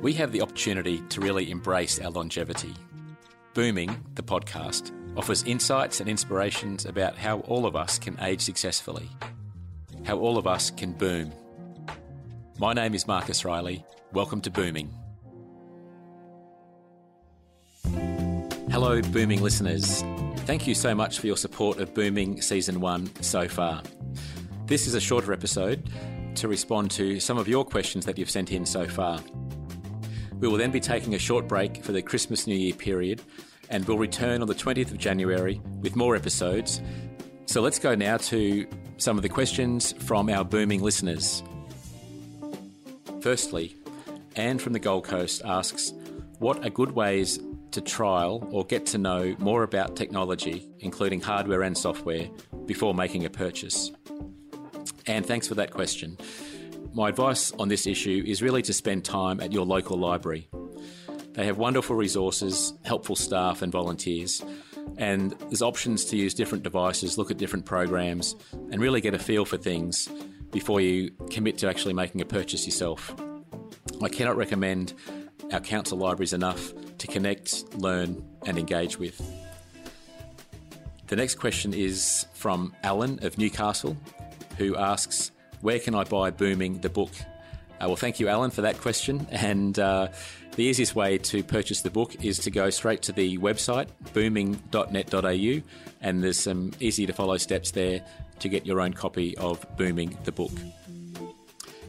we have the opportunity to really embrace our longevity. Booming, the podcast, offers insights and inspirations about how all of us can age successfully, how all of us can boom. My name is Marcus Riley. Welcome to Booming. Hello, Booming listeners. Thank you so much for your support of Booming Season 1 so far. This is a shorter episode to respond to some of your questions that you've sent in so far. We will then be taking a short break for the Christmas New Year period and we'll return on the 20th of January with more episodes. So let's go now to some of the questions from our booming listeners. Firstly, Anne from the Gold Coast asks, What are good ways to trial or get to know more about technology, including hardware and software, before making a purchase? And thanks for that question. My advice on this issue is really to spend time at your local library. They have wonderful resources, helpful staff, and volunteers. And there's options to use different devices, look at different programs, and really get a feel for things before you commit to actually making a purchase yourself. I cannot recommend our council libraries enough to connect, learn, and engage with. The next question is from Alan of Newcastle, who asks, Where can I buy Booming the book? Uh, well, thank you, Alan, for that question. And uh, the easiest way to purchase the book is to go straight to the website, booming.net.au, and there's some easy to follow steps there to get your own copy of Booming the book.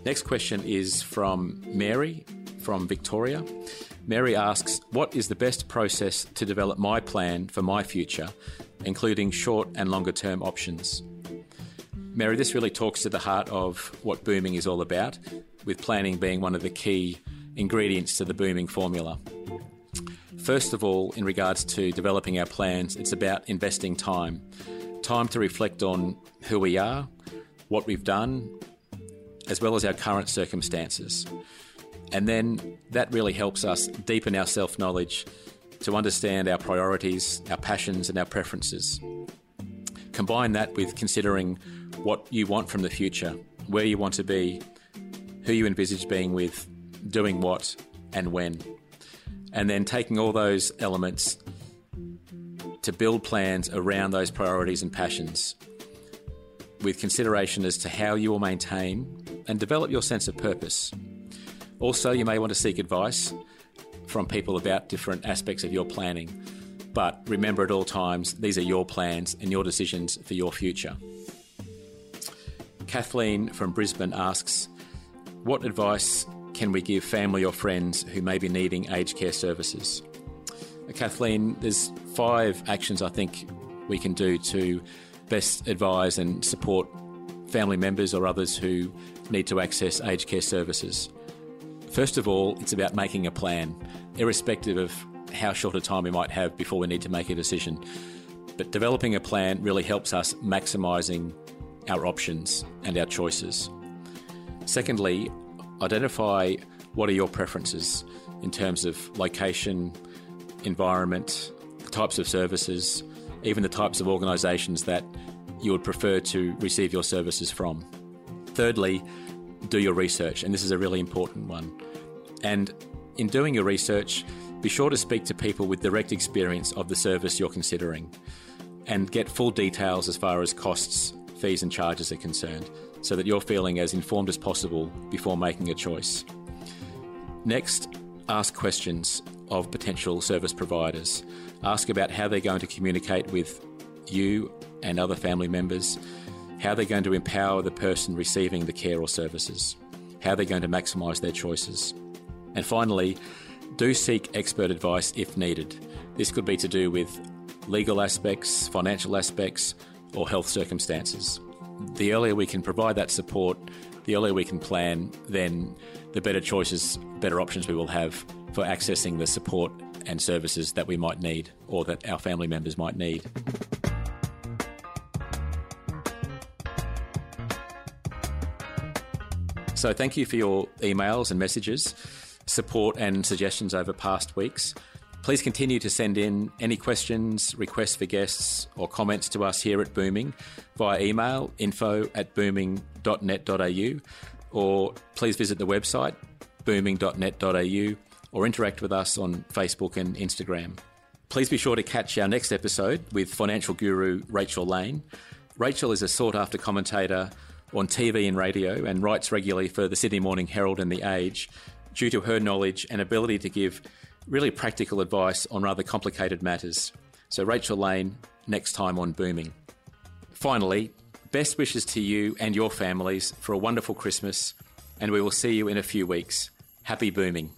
Next question is from Mary from Victoria. Mary asks, What is the best process to develop my plan for my future, including short and longer term options? Mary, this really talks to the heart of what booming is all about, with planning being one of the key ingredients to the booming formula. First of all, in regards to developing our plans, it's about investing time. Time to reflect on who we are, what we've done, as well as our current circumstances. And then that really helps us deepen our self knowledge to understand our priorities, our passions, and our preferences. Combine that with considering what you want from the future, where you want to be, who you envisage being with, doing what, and when. And then taking all those elements to build plans around those priorities and passions with consideration as to how you will maintain and develop your sense of purpose. Also, you may want to seek advice from people about different aspects of your planning. But remember at all times, these are your plans and your decisions for your future. Kathleen from Brisbane asks, What advice can we give family or friends who may be needing aged care services? Uh, Kathleen, there's five actions I think we can do to best advise and support family members or others who need to access aged care services. First of all, it's about making a plan, irrespective of how short a time we might have before we need to make a decision. But developing a plan really helps us maximising our options and our choices. Secondly, identify what are your preferences in terms of location, environment, types of services, even the types of organisations that you would prefer to receive your services from. Thirdly, do your research, and this is a really important one. And in doing your research, be sure to speak to people with direct experience of the service you're considering and get full details as far as costs, fees, and charges are concerned so that you're feeling as informed as possible before making a choice. Next, ask questions of potential service providers. Ask about how they're going to communicate with you and other family members, how they're going to empower the person receiving the care or services, how they're going to maximise their choices. And finally, do seek expert advice if needed. This could be to do with legal aspects, financial aspects, or health circumstances. The earlier we can provide that support, the earlier we can plan, then the better choices, better options we will have for accessing the support and services that we might need or that our family members might need. So, thank you for your emails and messages, support, and suggestions over past weeks. Please continue to send in any questions, requests for guests, or comments to us here at Booming via email info at booming.net.au, or please visit the website booming.net.au or interact with us on Facebook and Instagram. Please be sure to catch our next episode with financial guru Rachel Lane. Rachel is a sought after commentator on TV and radio and writes regularly for the Sydney Morning Herald and The Age due to her knowledge and ability to give really practical advice on rather complicated matters. So, Rachel Lane, next time on Booming. Finally, best wishes to you and your families for a wonderful Christmas, and we will see you in a few weeks. Happy booming.